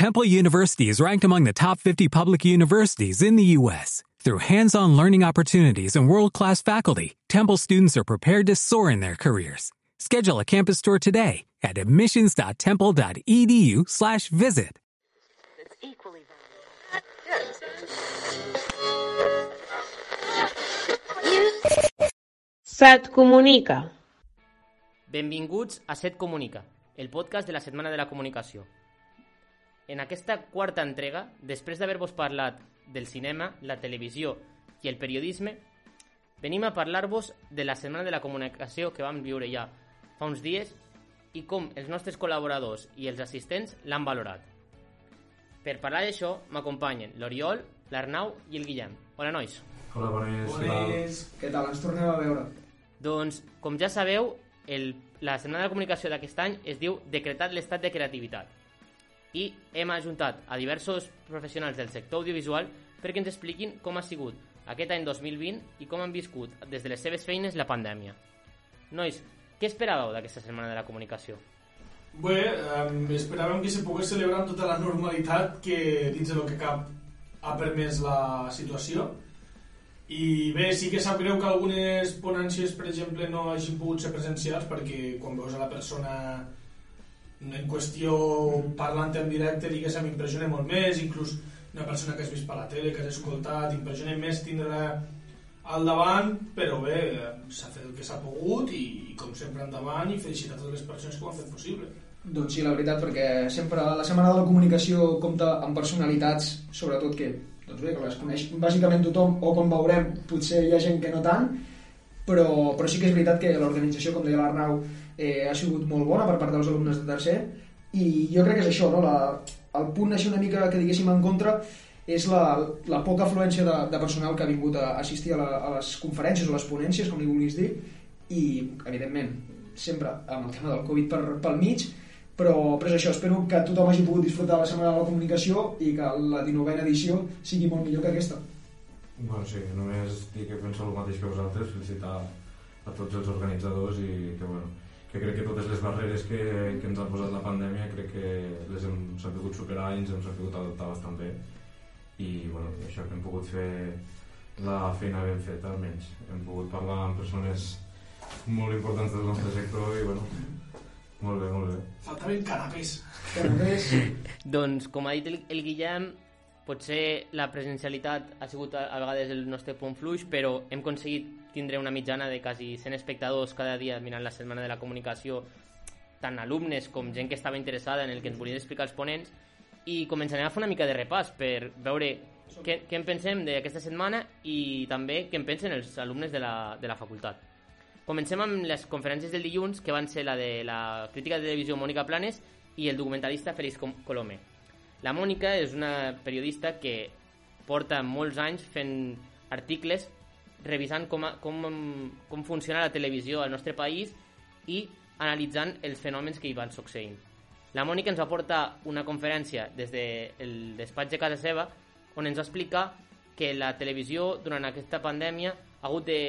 Temple University is ranked among the top 50 public universities in the U.S. Through hands-on learning opportunities and world-class faculty, Temple students are prepared to soar in their careers. Schedule a campus tour today at admissions.temple.edu/visit. It's equally Set comunica. Benvinguts a Set Comunica, el podcast de la Setmana de la Comunicació. En aquesta quarta entrega, després d'haver-vos parlat del cinema, la televisió i el periodisme, venim a parlar-vos de la Setmana de la Comunicació que vam viure ja fa uns dies i com els nostres col·laboradors i els assistents l'han valorat. Per parlar d'això m'acompanyen l'Oriol, l'Arnau i el Guillem. Hola, nois. Hola, bones. Bones. Què tal? Ens tornem a veure. Doncs, com ja sabeu, el, la Setmana de la Comunicació d'aquest any es diu Decretat l'estat de creativitat. I hem ajuntat a diversos professionals del sector audiovisual perquè ens expliquin com ha sigut aquest any 2020 i com han viscut des de les seves feines la pandèmia. Nois, què esperàveu d'aquesta Setmana de la Comunicació? Bé, um, esperàvem que se pogués celebrar amb tota la normalitat que dins del que cap ha permès la situació i bé, sí que sap greu que algunes ponències, per exemple, no hagin pogut ser presencials perquè quan veus a la persona en qüestió parlant en directe, diguéssim, impressiona molt més, inclús una persona que has vist per la tele, que has escoltat, impressiona més tindre al davant, però bé, s'ha fet el que s'ha pogut i, i com sempre endavant i felicitar totes les persones que ho han fet possible. Doncs sí, la veritat, perquè sempre la Setmana de la Comunicació compta amb personalitats, sobretot que doncs bé, que les coneix bàsicament tothom, o com veurem, potser hi ha gent que no tant, però, però sí que és veritat que l'organització, com deia l'Arnau, eh, ha sigut molt bona per part dels alumnes de tercer, i jo crec que és això, no? la, el punt així una mica que diguéssim en contra és la, la poca afluència de, de personal que ha vingut a assistir a, la, a les conferències o les ponències, com li vulguis dir, i, evidentment, sempre amb el tema del Covid per, pel mig, però, però és això, espero que tothom hagi pogut disfrutar la Setmana de la Comunicació i que la 19a edició sigui molt millor que aquesta. Bueno, sí, només dir que penso el mateix que vosaltres, felicitar a tots els organitzadors i que, bueno, que crec que totes les barreres que, que ens ha posat la pandèmia crec que les hem sabut superar i ens hem sabut adaptar bastant bé i bueno, això que hem pogut fer la feina ben feta almenys hem pogut parlar amb persones molt importants del nostre sector i bueno, molt bé, molt bé. Faltaven canapés. Canapés. doncs, com ha dit el, el Guillem, potser la presencialitat ha sigut a, a vegades el nostre punt fluix, però hem aconseguit tindre una mitjana de quasi 100 espectadors cada dia mirant la Setmana de la Comunicació, tant alumnes com gent que estava interessada en el que ens volien explicar els ponents, i començarem a fer una mica de repàs per veure què, què en pensem d'aquesta setmana i també què en pensen els alumnes de la, de la facultat. Comencem amb les conferències del dilluns, que van ser la de la crítica de televisió Mònica Planes i el documentalista Félix Colomé. La Mònica és una periodista que porta molts anys fent articles revisant com, com, com funciona la televisió al nostre país i analitzant els fenòmens que hi van succeint. La Mònica ens va portar una conferència des del despatx de casa seva on ens va explicar que la televisió durant aquesta pandèmia ha hagut de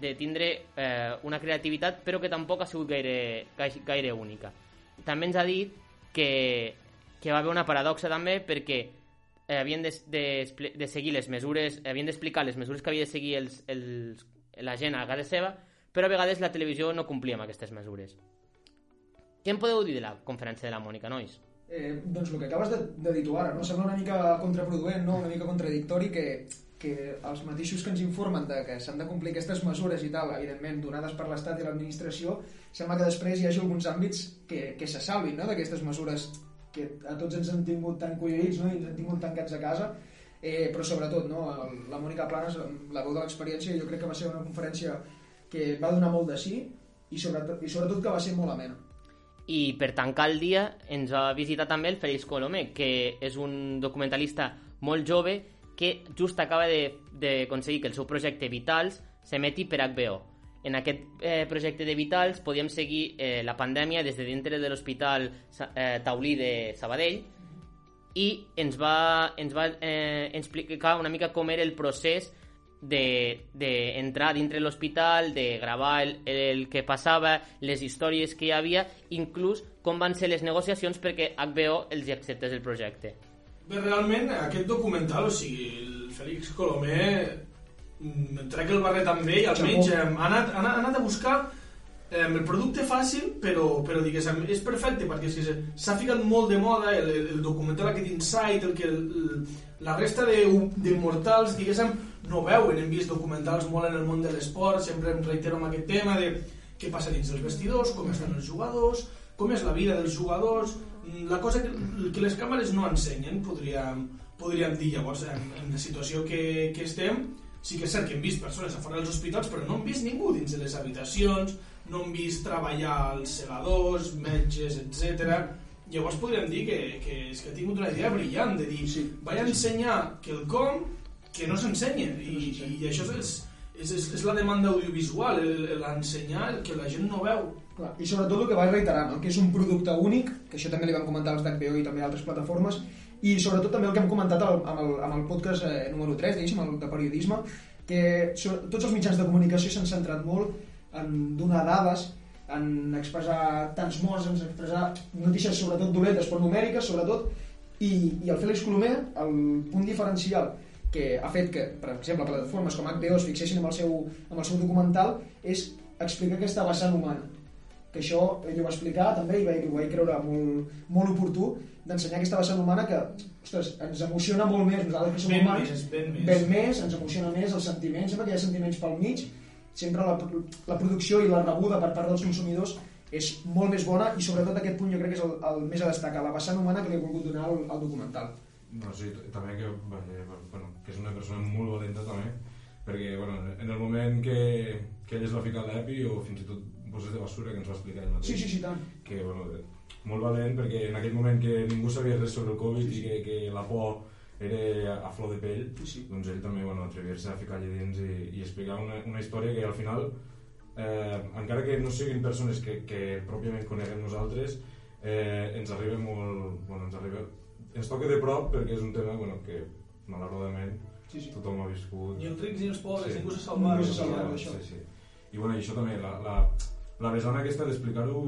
de tindre eh, una creativitat però que tampoc ha sigut gaire, gaire única. També ens ha dit que, que va haver una paradoxa també perquè eh, havien de, de, de seguir les mesures, havien d'explicar les mesures que havia de seguir els, els, la gent a casa seva, però a vegades la televisió no complia amb aquestes mesures. Què em podeu dir de la conferència de la Mònica, nois? Eh, doncs el que acabes de, de dir tu ara, no? sembla una mica contraproduent, no? una mica contradictori que que els mateixos que ens informen de que s'han de complir aquestes mesures i tal, evidentment, donades per l'Estat i l'administració, sembla que després hi hagi alguns àmbits que, que se salvin no? d'aquestes mesures que a tots ens han tingut tan collits no? i ens han tingut tancats a casa, eh, però sobretot no? la Mònica Planes, la veu de l'experiència, jo crec que va ser una conferència que va donar molt de sí i sobretot, i sobretot que va ser molt amena. I per tancar el dia ens va visitar també el Félix Colomé, que és un documentalista molt jove que just acaba d'aconseguir que el seu projecte Vitals s'emeti per HBO. En aquest eh, projecte de Vitals podíem seguir eh, la pandèmia des de dintre de l'Hospital eh, Taulí de Sabadell i ens va, ens va eh, explicar una mica com era el procés de, de entrar dintre l'hospital, de gravar el, el que passava, les històries que hi havia, inclús com van ser les negociacions perquè HBO els acceptés el projecte. Bé, realment, aquest documental, o sigui, el Fèlix Colomer trec el barret amb ell, almenys eh, ha, anat, ha, anat, a buscar eh, el producte fàcil, però, però diguéssim, és perfecte perquè és que s'ha ficat molt de moda el, el, documental aquest Insight, el que el, el, la resta de, de mortals, diguéssim, no veuen. Hem vist documentals molt en el món de l'esport, sempre em reitero amb aquest tema de què passa dins dels vestidors, com estan els jugadors, com és la vida dels jugadors, mm, la cosa que, que les càmeres no ensenyen, podríem, podríem dir llavors, en, en la situació que, que estem, sí que és cert que hem vist persones a fora dels hospitals, però no hem vist ningú dins de les habitacions, no hem vist treballar els segadors, metges, etc. Llavors podríem dir que, que, és que ha tingut una idea brillant de dir, sí, vaig ensenyar que el com que no s'ensenya i, i això és, és, és, és la demanda audiovisual, l'ensenyar el que la gent no veu. Clar, I sobretot el que vaig reiterar, no? que és un producte únic, que això també li vam comentar als d'HBO i també a altres plataformes, i sobretot també el que hem comentat amb, el, amb el podcast eh, número 3, diguéssim, el de periodisme, que so, tots els mitjans de comunicació s'han centrat molt en donar dades, en expressar tants morts, en expressar notícies sobretot dolentes, però numèriques sobretot, i, i el Félix Colomer, el punt diferencial que ha fet que, per exemple, plataformes com HBO es fixessin amb el seu, amb el seu documental és explicar aquesta vessant humana que això ell ho va explicar també i ho vaig creure molt, molt oportú d'ensenyar aquesta vessant humana que ostres, ens emociona molt més nosaltres que som ben humans més, ben més. ben més, ens emociona més els sentiments sempre que hi ha sentiments pel mig sempre la, la producció i la rebuda per part dels consumidors és molt més bona i sobretot aquest punt jo crec que és el, el més a destacar la vessant humana que li he volgut donar al, al documental no, sí, també que, bueno, que és una persona molt valenta també, perquè bueno, en el moment que, que ell es va ficar a l'EPI o fins i tot bosses de basura que ens va explicar ell mateix sí, sí, sí, tant. que bueno, molt valent perquè en aquell moment que ningú sabia res sobre el Covid sí, sí. i que, que la por era a flor de pell sí, sí. doncs ell també bueno, atrevir-se a ficar allà dins i, i explicar una, una història que al final eh, encara que no siguin persones que, que pròpiament coneguem nosaltres eh, ens arriba molt bueno, ens arriba ens toca de prop perquè és un tema bueno, que malauradament sí, sí. tothom ha viscut ni els rics ni els pobres, Sí. ningú s'ha salvat Ningú s'ha salvat. sí, això. sí. i bueno, i això també la, la, la vessant aquesta d'explicar-ho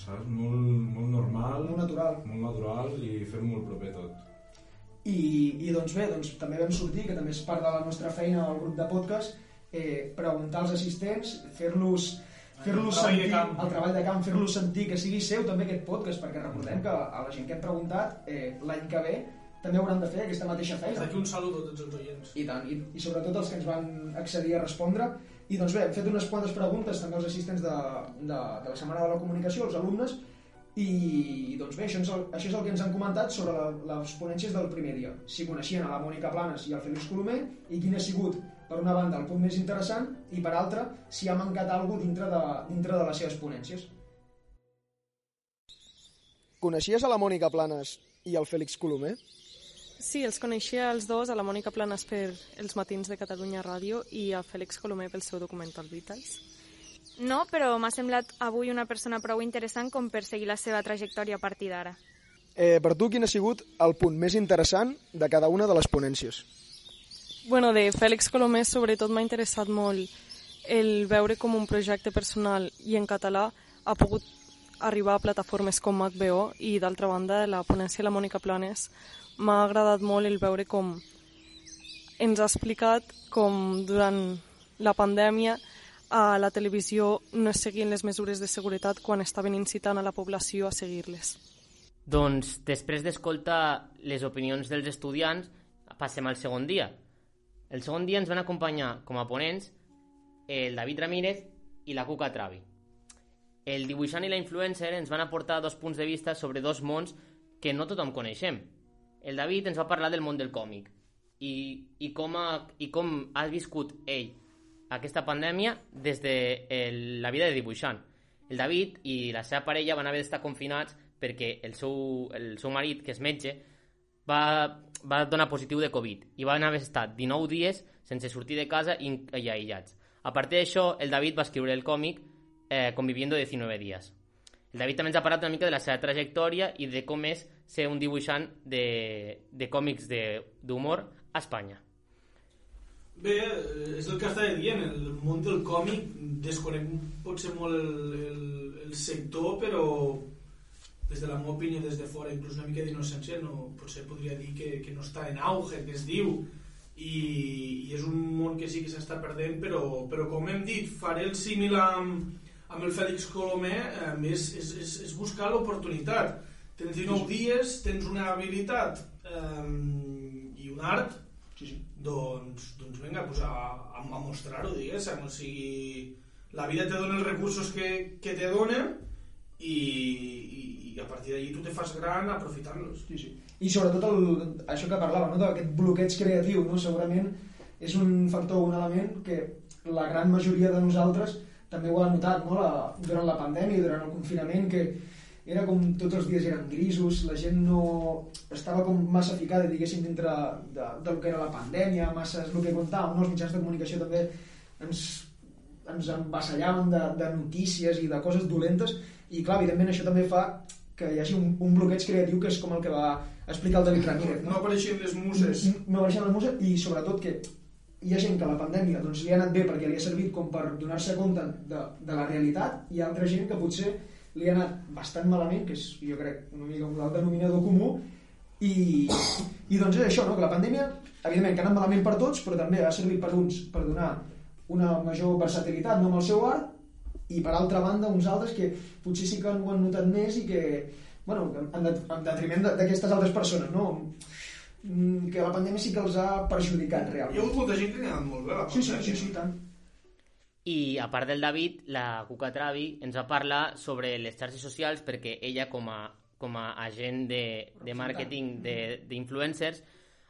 saps, molt, molt normal molt natural. molt natural i fer-ho molt proper tot. I, i doncs bé, doncs també vam sortir, que també és part de la nostra feina al grup de podcast, eh, preguntar als assistents, fer-los fer-los sentir el treball de camp, fer-los sentir que sigui seu també aquest podcast, perquè recordem que a la gent que hem preguntat eh, l'any que ve també hauran de fer aquesta mateixa feina. D'aquí un salut a tots els oients. i tant, i, i sobretot els que ens van accedir a respondre i doncs bé, hem fet unes quantes preguntes també als assistents de, de, de la Setmana de la Comunicació, els alumnes i doncs bé, això, el, això és el que ens han comentat sobre la, les ponències del primer dia si coneixien a la Mònica Planes i al Félix Colomer i quin ha sigut, per una banda, el punt més interessant i per altra, si ha mancat alguna dintre de, dintre de les seves ponències Coneixies a la Mònica Planes i al Fèlix Colomer? Sí, els coneixia els dos, a la Mònica Planas per els matins de Catalunya Ràdio i a Fèlix Colomer pel seu documental Vitals. No, però m'ha semblat avui una persona prou interessant com per seguir la seva trajectòria a partir d'ara. Eh, per tu, quin ha sigut el punt més interessant de cada una de les ponències? Bueno, de Fèlix Colomer sobretot m'ha interessat molt el veure com un projecte personal i en català ha pogut arribar a plataformes com HBO i d'altra banda la ponència de la Mònica Planes m'ha agradat molt el veure com ens ha explicat com durant la pandèmia a la televisió no es seguien les mesures de seguretat quan estaven incitant a la població a seguir-les. Doncs després d'escoltar les opinions dels estudiants, passem al segon dia. El segon dia ens van acompanyar com a ponents el David Ramírez i la Cuca Travi. El dibuixant i la influencer ens van aportar dos punts de vista sobre dos mons que no tothom coneixem. El David ens va parlar del món del còmic i, i, com, ha, i com ha viscut ell aquesta pandèmia des de el, la vida de dibuixant. El David i la seva parella van haver d'estar confinats perquè el seu, el seu marit, que és metge, va, va donar positiu de Covid i van haver estat 19 dies sense sortir de casa i, i aïllats. A partir d'això, el David va escriure el còmic eh, Conviviendo 19 dies. El David també ens ha parlat una mica de la seva trajectòria i de com és ser un dibuixant de, de còmics d'humor a Espanya. Bé, eh, és el que estava dient, el món del còmic desconec potser molt el, el, el sector, però des de la meva opinió, des de fora, inclús una mica d'innocència, no, potser podria dir que, que no està en auge, que es diu, i, i és un món que sí que s'està perdent, però, però com hem dit, faré el símil amb, amb el Fèlix Colomé, eh, és, és, és, és buscar l'oportunitat. Tens 19 dies, tens una habilitat eh, i un art, Sí, sí. doncs, doncs vinga, pues a, a, a mostrar-ho, diguéssim. O sigui, la vida te dona els recursos que, que te donen i, i, i a partir d'allí tu te fas gran aprofitant-los. Sí, sí. I sobretot el, això que parlava, no? d'aquest bloqueig creatiu, no? segurament és un factor, un element que la gran majoria de nosaltres també ho ha notat no? la, durant la pandèmia durant el confinament, que era com tots els dies eren grisos, la gent no estava com massa ficada, diguéssim, dintre de, del que era la pandèmia, massa és el que contàvem, no? els mitjans de comunicació també ens, ens envassallaven de, de notícies i de coses dolentes, i clar, evidentment això també fa que hi hagi un, un bloqueig creatiu que és com el que va explicar el David Ramírez. No apareixien les muses. No, no apareixien les muses i sobretot que hi ha gent que la pandèmia doncs, li ha anat bé perquè li ha servit com per donar-se compte de, de la realitat i altra gent que potser li ha anat bastant malament, que és jo crec una mica un alt denominador comú i, i doncs és això, no? que la pandèmia evidentment que ha anat malament per tots però també ha servit per uns per donar una major versatilitat no amb el seu art i per altra banda uns altres que potser sí que ho han notat més i que bueno, en, de, en detriment d'aquestes altres persones no? Mm, que la pandèmia sí que els ha perjudicat Hi ha realment hagut molta gent que li ha anat molt bé la sí, sí, pandèmia. sí, sí, tant I a part del David, la Cuca Travi ens va parlar sobre les xarxes socials perquè ella com a, com a agent de, de màrqueting de- d'influencers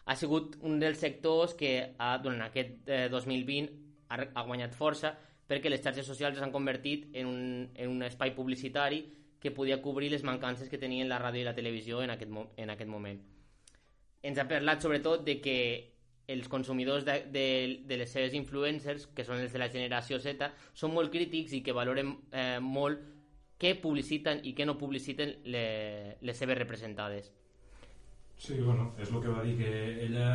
ha sigut un dels sectors que ha, durant aquest eh, 2020 ha, ha guanyat força perquè les xarxes socials s'han convertit en un, en un espai publicitari que podia cobrir les mancances que tenien la ràdio i la televisió en aquest, en aquest moment. Ens ha parlat sobretot de que els consumidors de, de, de les seves influencers, que són els de la generació Z, són molt crítics i que valoren eh, molt què publiciten i què no publiciten le, les seves representades. Sí, bueno, és el que va dir, que ella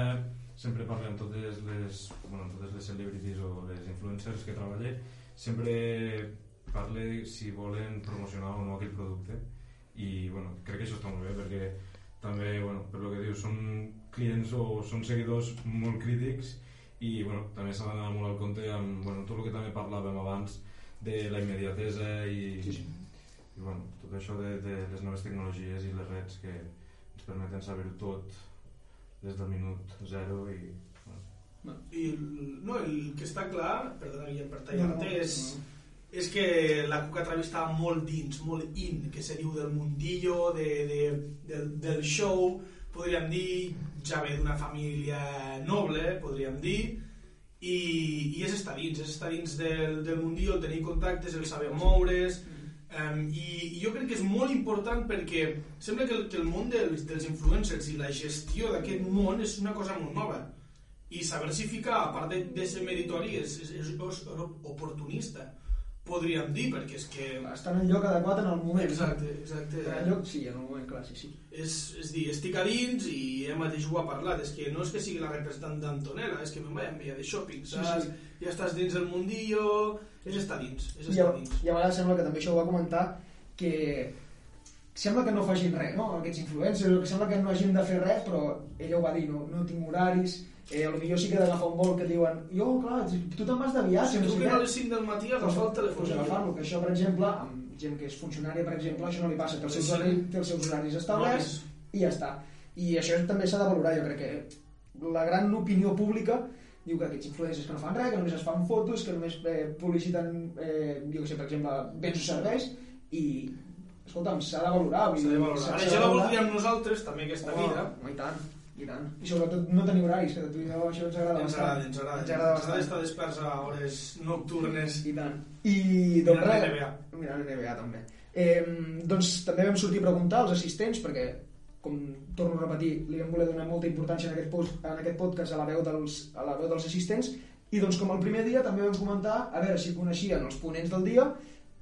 sempre parla amb totes les, bueno, amb totes les celebrities o les influencers que treballa, sempre parla si volen promocionar o no aquell producte i bueno, crec que això està molt bé perquè també, bueno, per lo que dius, són clients o són seguidors molt crítics i bueno, també s'ha d'anar molt al compte amb bueno, tot el que també parlàvem abans de la immediatesa i, Sí, sí. i bueno, tot això de, de les noves tecnologies i les reds que ens permeten saber tot des del minut zero i bueno, I el, no, el que està clar, perdona Guillem per No, tallar-te, no, és, no. és que la Cuca Travi estava molt dins, molt in, que se diu del mundillo, de, de, del, del show, podríem dir, ja ve d'una família noble, podríem dir, i, i és estar dins, és estar dins del, del mundillo, el tenir contactes, el saber moure's, Um, i, I jo crec que és molt important perquè sembla que el, que el món dels, dels influencers i la gestió d'aquest món és una cosa molt nova. I saber-s'hi ficar, a part de, de ser meritori, és, és, és oportunista, podríem dir, perquè és que... estan en lloc adequat en el moment Exacte, exacte. en el lloc, sí, en el moment, clar, sí, sí És, és dir, estic a dins i ell mateix ho ha parlat, és que no és que sigui la representant d'Antonella, és que me'n vaig enviar de shopping, Sí, saps? sí. Ja estàs dins del mundillo, és estar dins, és I a, estar dins. i a vegades sembla que també això ho va comentar que sembla que no facin res, no? Aquests influencers, que sembla que no hagin de fer res, però ella ho va dir, no, no tinc horaris, eh, potser sí que ha d'agafar un vol que diuen jo, clar, tu te'n vas de viatge, Si truquen què. a les 5 del matí, agafar el telèfon. Pues agafar-lo, que això, per exemple, amb gent que és funcionària, per exemple, això no li passa, té els seus, horaris, té els seus horaris establerts i ja està. I això també s'ha de valorar, jo crec que la gran opinió pública diu que aquests influencers que no fan res, que només es fan fotos, que només eh, publiciten, eh, jo que sé, per exemple, béns o serveis, i, escolta'm, s'ha de valorar. vull S'ha de valorar. Ara ja la voldríem nosaltres, també, aquesta Home, vida. home, i tant, i tant. I sobretot no tenir horaris, que a tu i a mi això ens agrada Ens bastant. agrada, ens agrada. Ens agrada Ens agrada bastant. estar desperts a hores nocturnes. I tant. I doncs Mirant res, NBA. Mirant NBA també. Eh, doncs també vam sortir a preguntar als assistents perquè com torno a repetir, li vam voler donar molta importància en aquest, post, en aquest podcast a la, veu dels, a la veu dels assistents i doncs com el primer dia també vam comentar a veure si coneixien els ponents del dia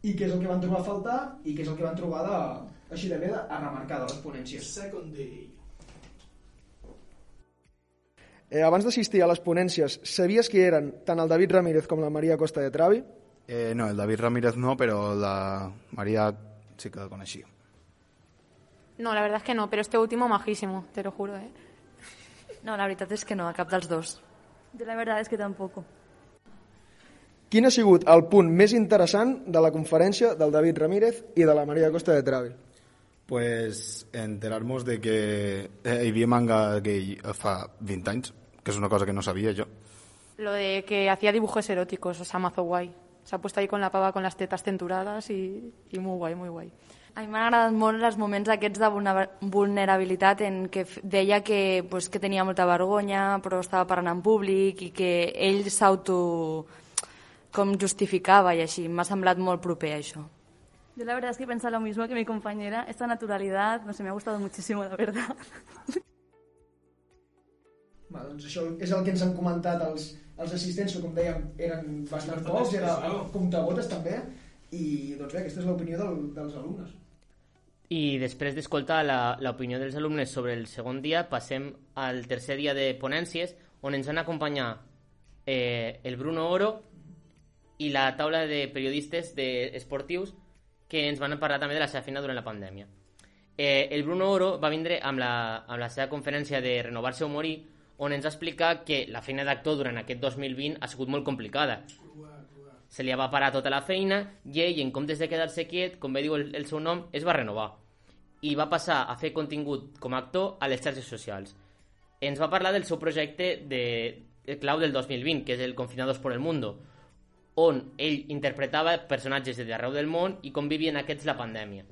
i què és el que van trobar a faltar i què és el que van trobar de, així de bé de, a remarcar de les ponències. Second day. Eh, abans d'assistir a les ponències, sabies qui eren tant el David Ramírez com la Maria Costa de Travi? Eh, no, el David Ramírez no, pero la María sí que la conocía. No, la verdad es que no, pero este último majísimo, te lo juro, ¿eh? No, la veritat és que no, a cap dels dos. Yo la verdad es que tampoco. Quin ha sigut el punt més interessant de la conferència del David Ramírez i de la Maria Costa de Travi? Pues enterarnos de que eh, hi havia manga gay fa 20 anys, que és una cosa que no sabia jo. Lo de que hacía dibujos eróticos, o sea, mazo guay. Se ha puesto ahí con la pava con las tetas centuradas y, y muy guay, muy guay. A mi m'han agradat molt els moments aquests de vulnerabilitat en què deia que, pues, que tenia molta vergonya però estava parlant en públic i que ell s'auto com justificava i així. M'ha semblat molt proper a això. Yo la verdad es que pensaba lo mismo que mi compañera. Esta naturalidad, no sé, me ha gustado muchísimo, la verdad. Va, doncs això és el que ens han comentat els, els assistents, que com dèiem eren bastant pocs, era el comptagotes també, i doncs bé, aquesta és l'opinió del, dels alumnes. I després d'escoltar la- l'opinió dels alumnes sobre el segon dia, passem al tercer dia de ponències, on ens van acompanyar eh, el Bruno Oro i la taula de periodistes de esportius que ens van parlar també de la seva feina durant la pandèmia. Eh, el Bruno Oro va vindre amb la, amb la seva conferència de Renovar-se o morir, on ens va explicar que la feina d'actor durant aquest 2020 ha sigut molt complicada. Se li va parar tota la feina i ell, en comptes de quedar-se quiet, com bé diu el, el seu nom, es va renovar. I va passar a fer contingut com a actor a les xarxes socials. Ens va parlar del seu projecte de, de clau del 2020, que és el Confinados por el Mundo, on ell interpretava personatges de d'arreu del món i com vivien aquests la pandèmia.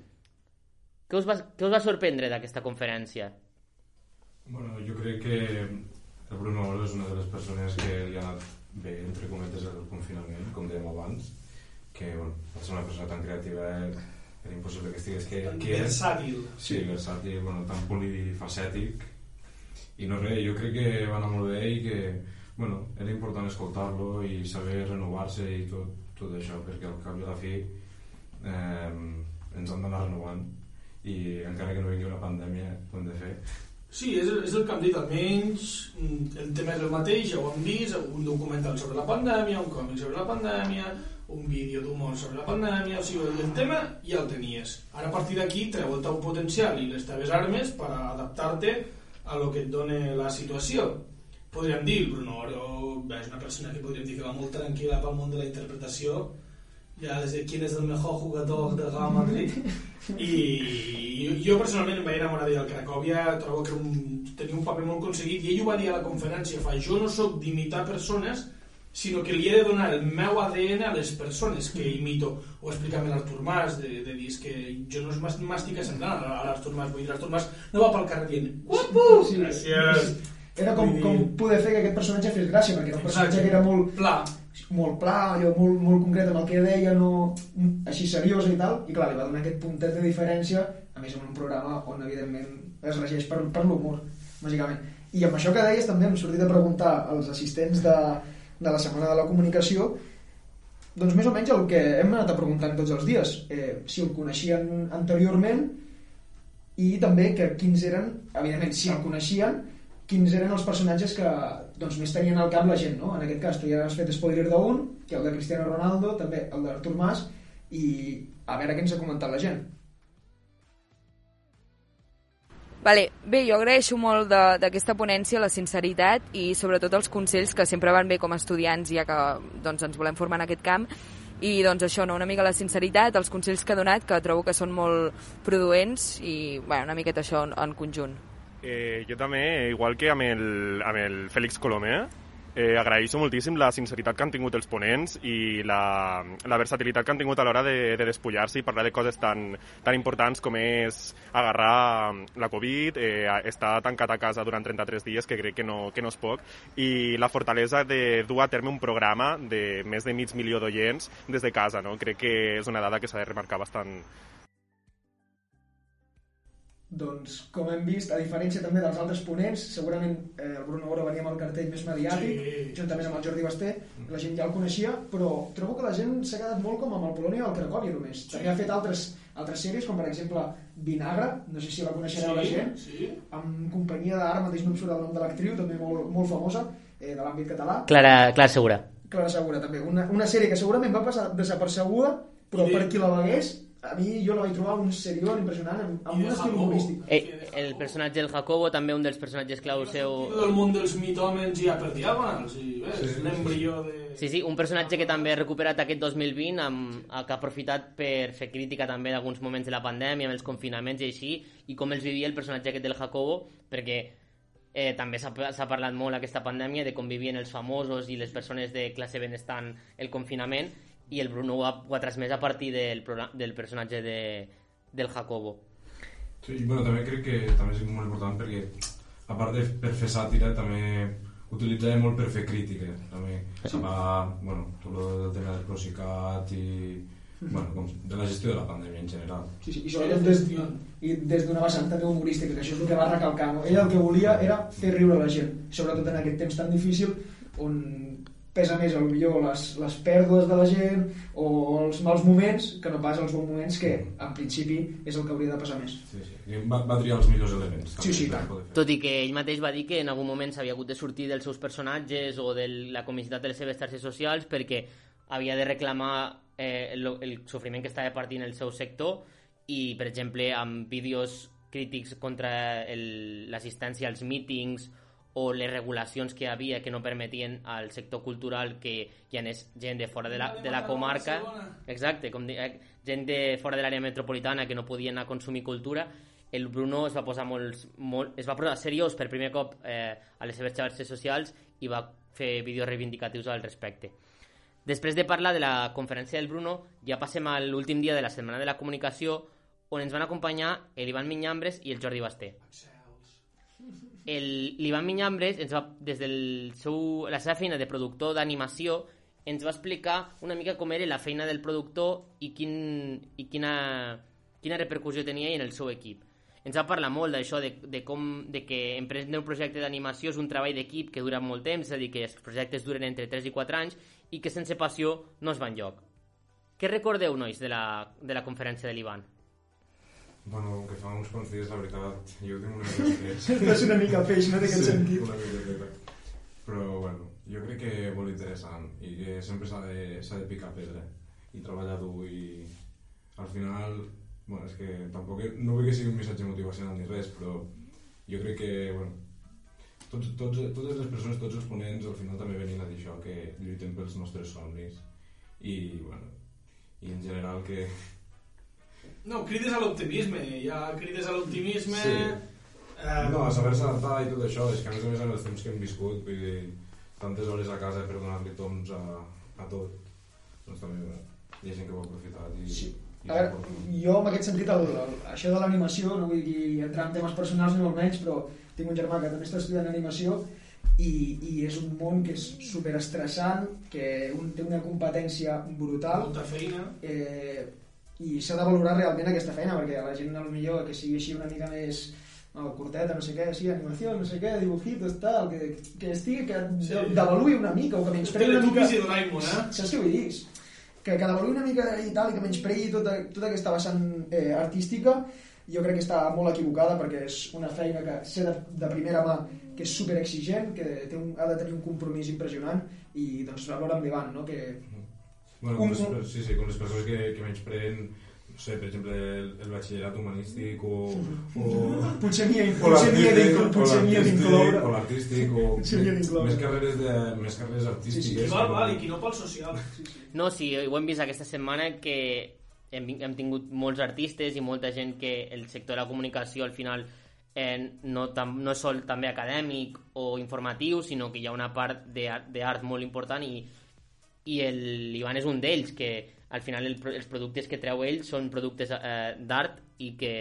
Què us va, què us va sorprendre d'aquesta conferència? Bueno, jo crec que el Bruno Oro és una de les persones que li ha anat bé, entre cometes, el confinament, com dèiem abans, que, bueno, per ser una persona tan creativa eh, era impossible que estigués que, Tan que versàtil. Sí, versàtil, bueno, tan polifacètic. I no res, jo crec que va anar molt bé i que, bueno, era important escoltar-lo i saber renovar-se i tot, tot això, perquè al cap i a la fi eh, ens han d'anar renovant i encara que no vingui una pandèmia ho hem de fer Sí, és, és el que hem dit, almenys mm, el tema és el mateix, ja ho hem vist, un documental sobre la pandèmia, un còmic sobre la pandèmia, un vídeo d'humor sobre la pandèmia, o sigui, el tema ja el tenies. Ara a partir d'aquí treu el teu potencial i les teves armes per adaptar-te a lo que et dona la situació. Podríem dir, Bruno Oro és una persona que podríem dir que va molt tranquil·la pel món de la interpretació, ja des de quién és el mejor jugador del Real Madrid. I jo, personalment em vaig enamorar d'ell al Cracòvia. Trobo que un, tenia un paper molt aconseguit i ell ho va dir a la conferència. Fa, jo no sóc d'imitar persones sinó que li he de donar el meu ADN a les persones que imito. O explicar-me l'Artur Mas de, de dir que jo no m'estic semblant a l'Artur Mas. Vull dir, l'Artur Mas no va pel carrer dient guapo, Sí, gràcies Era com, com poder fer que aquest personatge fes gràcia, perquè era un personatge que era molt pla, molt pla allò molt, molt concret amb el que deia, no, així seriós i tal, i clar, li va donar aquest puntet de diferència, a més en un programa on evidentment es regeix per, per l'humor, bàsicament. I amb això que deies també hem sortit a preguntar als assistents de, de la Setmana de la Comunicació doncs més o menys el que hem anat a preguntant tots els dies, eh, si el coneixien anteriorment i també que quins eren, evidentment, si el coneixien, quins eren els personatges que doncs, més tenien al cap la gent, no? En aquest cas, tu ja has fet spoiler d'un, que el de Cristiano Ronaldo, també el d'Artur Mas, i a veure què ens ha comentat la gent. Vale, bé, jo agraeixo molt d'aquesta ponència la sinceritat i sobretot els consells que sempre van bé com a estudiants ja que doncs, ens volem formar en aquest camp i doncs això, no? una mica la sinceritat, els consells que ha donat que trobo que són molt produents i bueno, una miqueta això en, en conjunt. Eh, jo també, igual que amb el, amb el Fèlix Colomé, eh, agraeixo moltíssim la sinceritat que han tingut els ponents i la, la versatilitat que han tingut a l'hora de, de despullar-se i parlar de coses tan, tan importants com és agarrar la Covid, eh, estar tancat a casa durant 33 dies, que crec que no, que no és poc, i la fortalesa de dur a terme un programa de més de mig milió d'oients des de casa. No? Crec que és una dada que s'ha de remarcar bastant, doncs, com hem vist, a diferència també dels altres ponents, segurament eh, el Bruno Oro venia amb el cartell més mediàtic, Sí. juntament amb el Jordi Basté, la gent ja el coneixia, però trobo que la gent s'ha quedat molt com amb el Polònia i el Cracòvia només. També ha fet altres, altres sèries, com per exemple Vinagre, no sé si la coneixereu la gent, sí. amb companyia d'ara mateix no em surt el nom de l'actriu, també molt, molt famosa, eh, de l'àmbit català. Clara, Clara Segura. Clara Segura, també. Una, una sèrie que segurament va passar desapercebuda, però per qui la vegués, a mi jo la vaig trobar un seriós impressionant, amb, amb un estil humorístic. Eh, el personatge del Jacobo, també un dels personatges clau seu... Tot el món dels mitòmens ja per diagonals, i ves, l'embrió de... Sí, sí, un personatge que també ha recuperat aquest 2020, amb, que ha aprofitat per fer crítica també d'alguns moments de la pandèmia, amb els confinaments i així, i com els vivia el personatge aquest del Jacobo, perquè eh, també s'ha s'ha parlat molt aquesta pandèmia de com vivien els famosos i les persones de classe benestant el confinament, i el Bruno ho ha, ho ha transmès a partir del, del personatge de, del Jacobo. Sí, i bueno, també crec que també és molt important perquè a part de per fer sàtira també utilitzava molt per fer crítica també se'n va, bueno, tot el tema del Procicat i bueno, com, de la gestió de la pandèmia en general Sí, sí, i sobretot des, i des d'una vessant també humorística, que això és el que va recalcar. No? Ella el que volia era fer riure la gent, sobretot en aquest temps tan difícil on pesa més el millor les, les pèrdues de la gent o els mals moments que no pas els bons moments que en principi és el que hauria de passar més sí, sí. I va, va triar els millors elements Sí, sí. Tot i que ell mateix va dir que en algun moment s'havia hagut de sortir dels seus personatges o de la comicitat de les seves xarxes socials perquè havia de reclamar eh, el, el sofriment que estava partint el seu sector i, per exemple, amb vídeos crítics contra el- l'assistència als mítings o les regulacions que hi havia que no permetien al sector cultural que hi anés gent de fora de la, de la comarca. Exacte, com di, eh, gent de fora de l'àrea metropolitana que no podien anar a consumir cultura. El Bruno es va posar molt, molt es va posar seriós per primer cop eh, a les seves xarxes socials i va fer vídeos reivindicatius al respecte. Després de parlar de la conferència del Bruno, ja passem a l'últim dia de la Setmana de la Comunicació, on ens van acompanyar l'Ivan Minyambres i el Jordi Basté. El- L'Ivan Minyambres, ens va, des de la seva feina de productor d'animació, ens va explicar una mica com era la feina del productor i, quin, i quina, quina repercussió tenia en el seu equip. Ens va parlar molt d'això, de, de, com, de que emprendre un projecte d'animació és un treball d'equip que dura molt temps, és a dir, que els projectes duren entre 3 i 4 anys i que sense passió no es va enlloc. Què recordeu, nois, de la, de la conferència de l'Ivan? Bueno, que fa uns quants dies, la veritat, jo tinc una mica. Estàs una mica peix, no, aquest sí, sentit. una mica Però, bueno, jo crec que és molt interessant i que sempre s'ha de, de picar pedra i treballar dur i al final, bueno, és que tampoc, no vull que sigui un missatge motivacional ni res, però jo crec que, bueno, tots, tots, totes les persones, tots els ponents al final també venien a dir això, que lluitem pels nostres somnis i, bueno, i en general que, No, crides a l'optimisme, ja crides a l'optimisme... Sí. Eh, No, a saber-se adaptar i tot això, és que a més a més en els temps que hem viscut, vull dir, tantes hores a casa per donar-li toms a, a tot, doncs també hi ha gent que ho ha aprofitat i... Sí. A veure, jo en aquest sentit, el, el, això de l'animació, no vull dir entrar en temes personals ni molt menys, però tinc un germà que també està estudiant animació i, i és un món que és super estressant, que un, té una competència brutal. Molta feina. Eh, I s'ha de valorar realment aquesta feina, perquè a la gent millor que sigui així una mica més no, curteta, no sé què, sí, animació, no sé què, dibujitos, tal, que, que estigui, que Sí. devaluï una mica, o que menysprei una mica... Doraemon, eh? Saps què vull dir? Que, que devaluï una mica i tal, i que menysprei tota, tota aquesta vessant eh, artística, jo crec que està molt equivocada perquè és una feina que sé de, de primera mà que és super exigent, que té un, ha de tenir un compromís impressionant i doncs valora amb l'Ivan, no? que Bueno, Un- un- sí, sí, com les persones que, que menys prenen no sé, per exemple, el, el batxillerat humanístic o... o Potser he l'artístic, d'incloure. O l'artístic, o més carreres, de, més carreres Sí, artístiques. sí, qui val, val, i qui no pel social. Sí, sí. No, sí, ho hem vist aquesta setmana que hem, hem tingut molts artistes i molta gent que el sector de la comunicació al final eh, no, tam, no és sol també acadèmic o informatiu, sinó que hi ha una part d'art molt important i, i l'Ivan és un d'ells, que al final el, els productes que treu ell són productes eh, d'art i que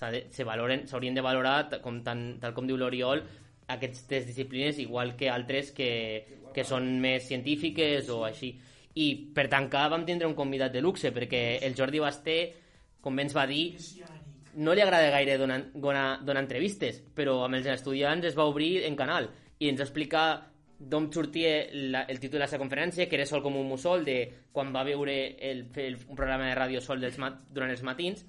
s'haurien de valorar, com tan, tal com diu l'Oriol, aquestes disciplines igual que altres que, que són més científiques o així. I per tancar vam tindre un convidat de luxe, perquè el Jordi Basté, com ens va dir, no li agrada gaire donar, donar, donar entrevistes, però amb els estudiants es va obrir en canal i ens va explicar d'on sortia la, el títol de la seva conferència, que era Sol com un mussol, de quan va veure el, el, un programa de ràdio sol dels mat, durant els matins,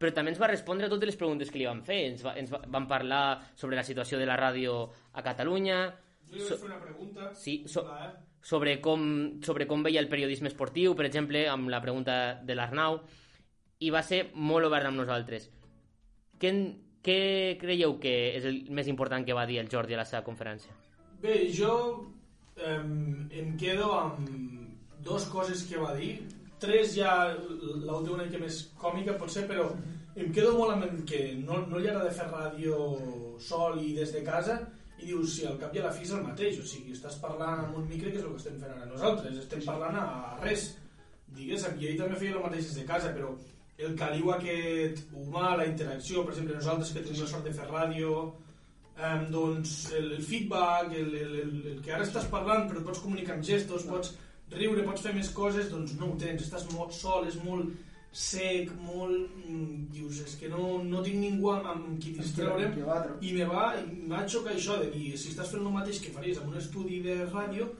però també ens va respondre a totes les preguntes que li van fer. Ens, va, ens va, van parlar sobre la situació de la ràdio a Catalunya... Jo li vaig fer una pregunta. Sí, so, sobre, com, sobre com veia el periodisme esportiu, per exemple, amb la pregunta de l'Arnau, i va ser molt obert amb nosaltres. Què, què creieu que és el més important que va dir el Jordi a la seva conferència? Bé, jo eh, em quedo amb dos coses que va dir. Tres ja, l'última una mica més còmica potser, però em quedo molt amb el que no, no li agrada fer ràdio sol i des de casa i dius, si al cap i a la fi és el mateix, o sigui, estàs parlant amb un micro que és el que estem fent ara nosaltres, estem parlant a res, diguéssim, i ell també feia el mateix des de casa, però el caliu aquest humà, la interacció, per exemple, nosaltres que tenim la sort de fer ràdio, eh, doncs el, el feedback, el, el, el, el que ara estàs parlant però pots comunicar amb gestos, pots riure, pots fer més coses, doncs no ho tens, estàs molt sol, és molt sec, molt... mm, dius, és que no, no tinc ningú amb, amb qui distreure'm i me va, i m'ha xocat això de dir, si estàs fent el mateix que faries en un estudi de ràdio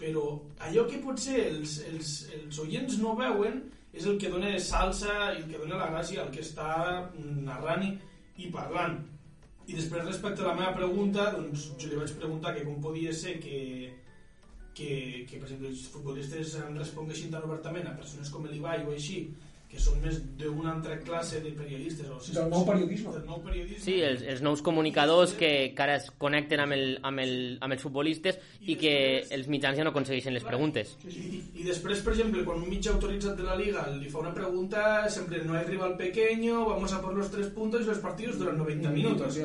però allò que potser els, els, els oients no veuen és el que dona salsa i el que dona la gràcia al que està narrant i, i parlant i després respecte a la meva pregunta doncs jo li vaig preguntar que com podia ser que, que, que per exemple els futbolistes em responguessin tan obertament a persones com l'Ibai o així que són més d'una altra classe de periodistes o Del nou periodisme. del nou periodisme Sí, els, els nous comunicadors que, que ara es connecten amb, el, amb, el, amb els futbolistes i que els mitjans ja no aconsegueixen les preguntes. I, I després, per exemple, quan un mitjà autoritzat de la Liga li fa una pregunta, sempre no hay rival pequeño, vamos a por los tres puntos y los partidos duran 90 minutos.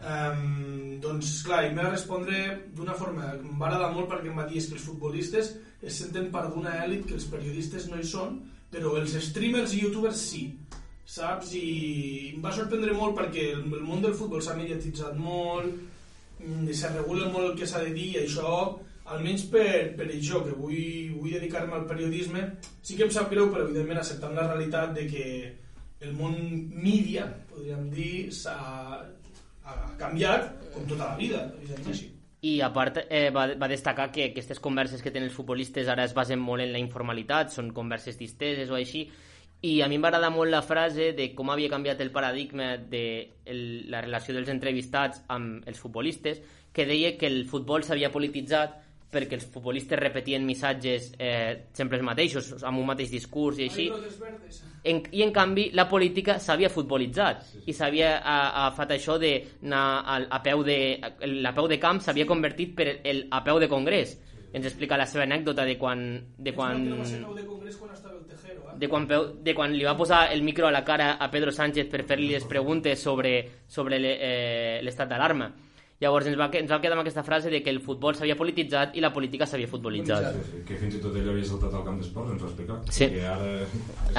Um, doncs, clar, ell em va respondre d'una forma que em va agradar molt perquè em va dir és que els futbolistes es senten part d'una èlit que els periodistes no hi són, però els streamers i youtubers sí saps? I em va sorprendre molt perquè el, món del futbol s'ha mediatitzat molt mm, se regula molt el que s'ha de dir i això almenys per, per jo que vull, vull dedicar-me al periodisme sí que em sap greu però evidentment acceptant la realitat de que el món mídia podríem dir s'ha ha canviat com tota la vida evidentment sí. I a part eh, va, va destacar que aquestes converses que tenen els futbolistes ara es basen molt en la informalitat, són converses disteses o així, i a mi em va agradar molt la frase de com havia canviat el paradigma de el, la relació dels entrevistats amb els futbolistes, que deia que el futbol s'havia polititzat perquè els futbolistes repetien missatges eh, sempre els mateixos, amb un mateix discurs i així, en, i en canvi la política s'havia futbolitzat i s'havia agafat això de anar a, a peu de, la peu de camp s'havia convertit per el a peu de congrés. Ens explica la seva anècdota de quan de quan, No va ser nou de congrés quan estava el Tejero, eh? de quan, peu, de quan li va posar el micro a la cara a Pedro Sánchez per fer-li les preguntes sobre, sobre eh, l'estat d'alarma llavors ens va, que- ens va quedar amb aquesta frase de que el futbol s'havia polititzat i la política s'havia futbolitzat Sí, sí, que fins i tot ell havia saltat al camp d'esports, ens va explicar. Sí. Que ara...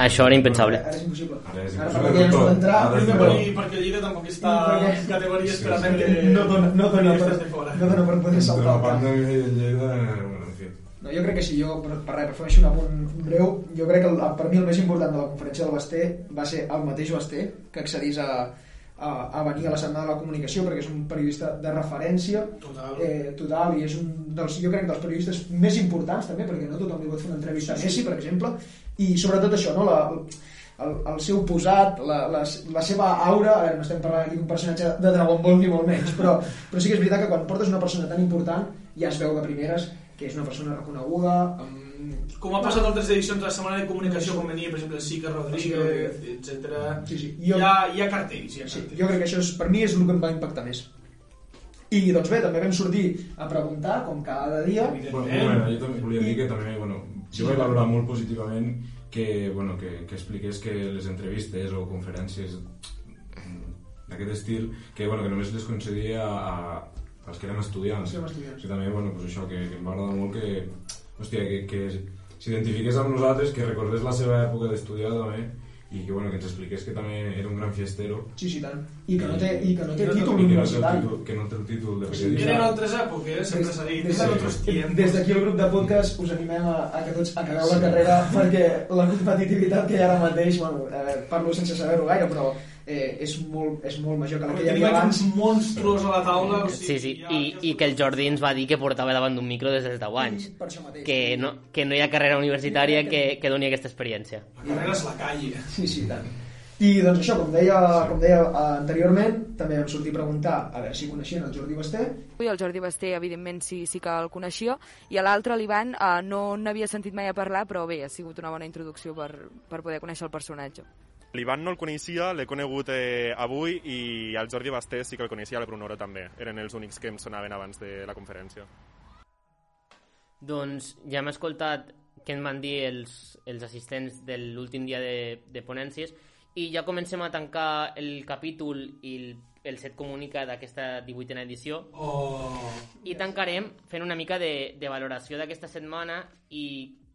Això era impensable. Ara és impossible. Ara és Ara impossible. perquè pot entrar, Ara és primer tot. I perquè Lleida tampoc està perquè- en categories Sí, per a sí. fer no dona, no dona, per, periodistes de fora. no dona per poder saltar Però camp. part de Lleida, bueno, en fi. No, jo crec que sí, jo, per, per res, per fer un apunt breu, jo crec que el, per mi el més important de la conferència del Basté va ser el mateix Basté, que accedís a, a, a venir a la Setmana de la Comunicació, perquè és un periodista de referència, Total. eh, total i és un dels, jo crec, dels periodistes més importants també, perquè no tothom li pot fer una entrevista a Messi, per exemple, i sobretot això, no? la, el, el seu posat, la, la, la seva aura, a veure, no estem parlant aquí d'un personatge de Dragon Ball ni molt menys, però, però sí que és veritat que quan portes una persona tan important ja es veu de primeres que és una persona reconeguda amb... Com ha passat altres edicions de la Setmana de Comunicació, com venia, per exemple, el Sica Rodríguez, etc. Sí, sí. Jo... Hi, ha, hi ha cartells, hi ha Sí, cartells. jo crec que això és, per mi és el que em va impactar més. I doncs bé, també vam sortir a preguntar, com cada dia. Bueno, moment, jo també volia dir que també, bueno, jo vaig valorar molt positivament que, bueno, que, que expliqués que les entrevistes o conferències d'aquest estil, que, bueno, que només les concedia a, als que eren estudiants. Sí, estudiants. I també, bueno, pues això, que, que em va agradar molt que, hòstia, que, que s'identifiqués amb nosaltres, que recordés la seva època d'estudiar també, i que, bueno, que ens expliqués que també era un gran fiestero. Sí, sí, tant. I que no té, i que no té I títol universitari. Que no té el títol de Eren periodista. altres èpoques, sempre s'ha dit, Des, eren des, des d'aquí el grup de podcast us animem a, a que tots acabeu la carrera perquè la competitivitat que hi ha ara mateix, bueno, eh, parlo sense saber-ho gaire, però eh, és, molt, és molt major que la que hi havia abans. uns monstruos a la taula, o Sí, sigui, sí, i, i que el Jordi ens va dir que portava davant d'un micro des dels 10 anys. per això mateix. Que no, que no hi ha carrera universitària que, que doni aquesta experiència. La carrera és la calle. Sí, sí, tant. I doncs això, com deia, com deia eh, anteriorment, també vam sortir a preguntar a veure si coneixien el Jordi Basté. I el Jordi Basté, evidentment, sí, sí que el coneixia, i a l'altre, l'Ivan, eh, no n'havia sentit mai a parlar, però bé, ha sigut una bona introducció per, per poder conèixer el personatge. L'Ivan no el coneixia, l'he conegut eh, avui i el Jordi Basté sí que el coneixia, el Brunoro també. Eren els únics que em sonaven abans de la conferència. Doncs ja hem escoltat què ens van dir els, els assistents de l'últim dia de, de ponències i ja comencem a tancar el capítol i el, el set comunica d'aquesta 18a edició Oh. i tancarem fent una mica de, de valoració d'aquesta setmana i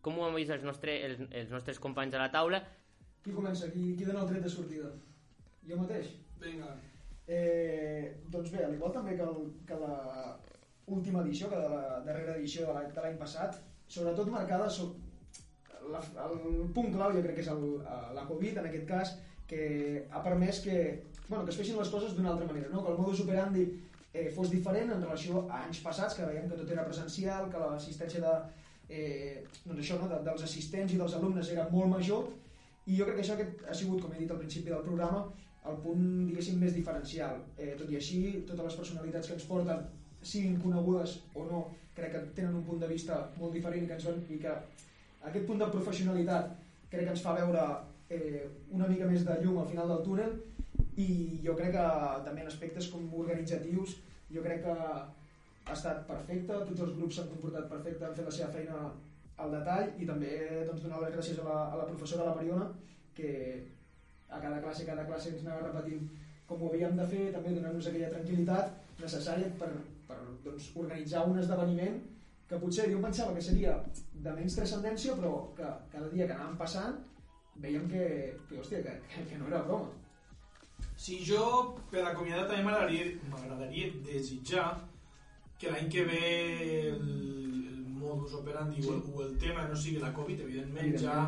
com ho han vist els, nostre, els, els nostres companys a la taula Qui comença? Qui, qui dona el tret de sortida? Jo mateix? Vinga. Eh, doncs bé, al igual també que, el, que la última edició, que de la darrera edició de l'any de l'any passat, sobretot marcada so, la, el punt clau jo crec que és el, eh, la Covid en aquest cas que ha permès que, bueno, que es fessin les coses d'una altra manera no? que el modus operandi eh, fos diferent en relació a anys passats que veiem que tot era presencial que l'assistència de, eh, doncs això, no? de, dels assistents i dels alumnes era molt major i jo crec que això aquest ha sigut, com he dit al principi del programa, el punt, diguéssim, més diferencial. Eh, tot i així, totes les personalitats que ens porten, siguin conegudes o no, crec que tenen un punt de vista molt diferent que, ens van, i que aquest punt de professionalitat crec que ens fa veure eh, una mica més de llum al final del túnel i jo crec que també en aspectes com organitzatius jo crec que ha estat perfecte, tots els grups s'han comportat perfecte, han fet la seva feina al detall i també doncs, donar les gràcies a la, a la professora, la Mariona, que a cada classe, cada classe ens anava repetint com ho havíem de fer, també donant-nos aquella tranquil·litat necessària per, per doncs, organitzar un esdeveniment que potser jo pensava que seria de menys transcendència, però que cada dia que anàvem passant veiem que, que, hòstia, que, que, no era broma. Si jo, per acomiadar, també m'agradaria desitjar que l'any que ve el modus operandi sí. o, el, o el tema no sigui la Covid, evidentment, ja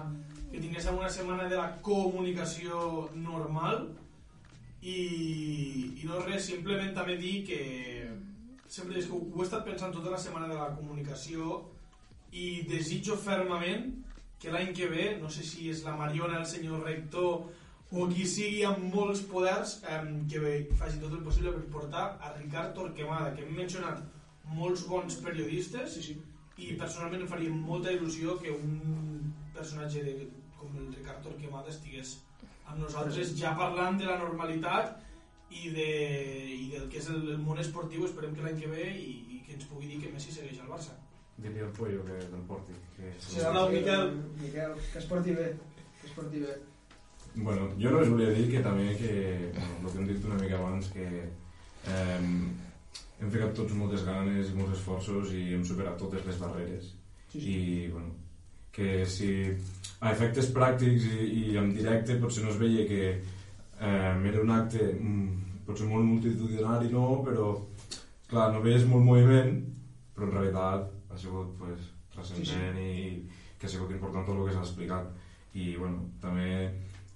que tinguéssim una setmana de la comunicació normal i, i no res, simplement també dir que sempre és que ho, ho he estat pensant tota la setmana de la comunicació i desitjo fermament que l'any que ve, no sé si és la Mariona, el senyor rector o qui sigui amb molts poders eh, que faci tot el possible per portar a Ricard Torquemada, que hem mencionat molts bons periodistes sí, sí. I personalment em faria molta il·lusió que un personatge de, com el Ricard Torquemada estigués amb nosaltres ja parlant de la normalitat i, de, i del que és el, el món esportiu esperem que l'any que ve i, i que ens pugui dir que Messi segueix al Barça Diria el Pollo que te'l porti. Que Sí, ara el Miquel. Miquel, que es porti bé, que es porti bé. Bueno, jo només volia dir que també que, bueno, el que hem dit una mica abans, que eh, hem ficat tots moltes ganes i molts esforços i hem superat totes les barreres. Sí, sí. I, bueno, que si a efectes pràctics i, i en directe potser no es veia que eh, era un acte mm, potser molt multitudinari, no, però clar, no veies molt moviment, però en realitat ha sigut pues, transcendent sí, sí. i que ha sigut important tot el que s'ha explicat. I bueno, també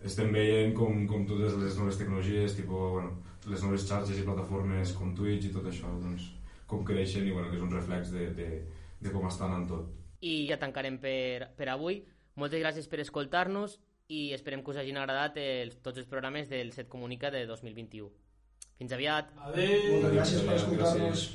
estem veient com, com totes les noves tecnologies, tipo, bueno, les noves xarxes i plataformes com Twitch i tot això, doncs, com creixen i bueno, que és un reflex de, de, de com estan en tot. I ja tancarem per, per avui. Moltes gràcies per escoltar-nos i esperem que us hagin agradat els, tots els programes del Set Comunica de 2021. Fins aviat. Adéu. Moltes gràcies per escoltar-nos.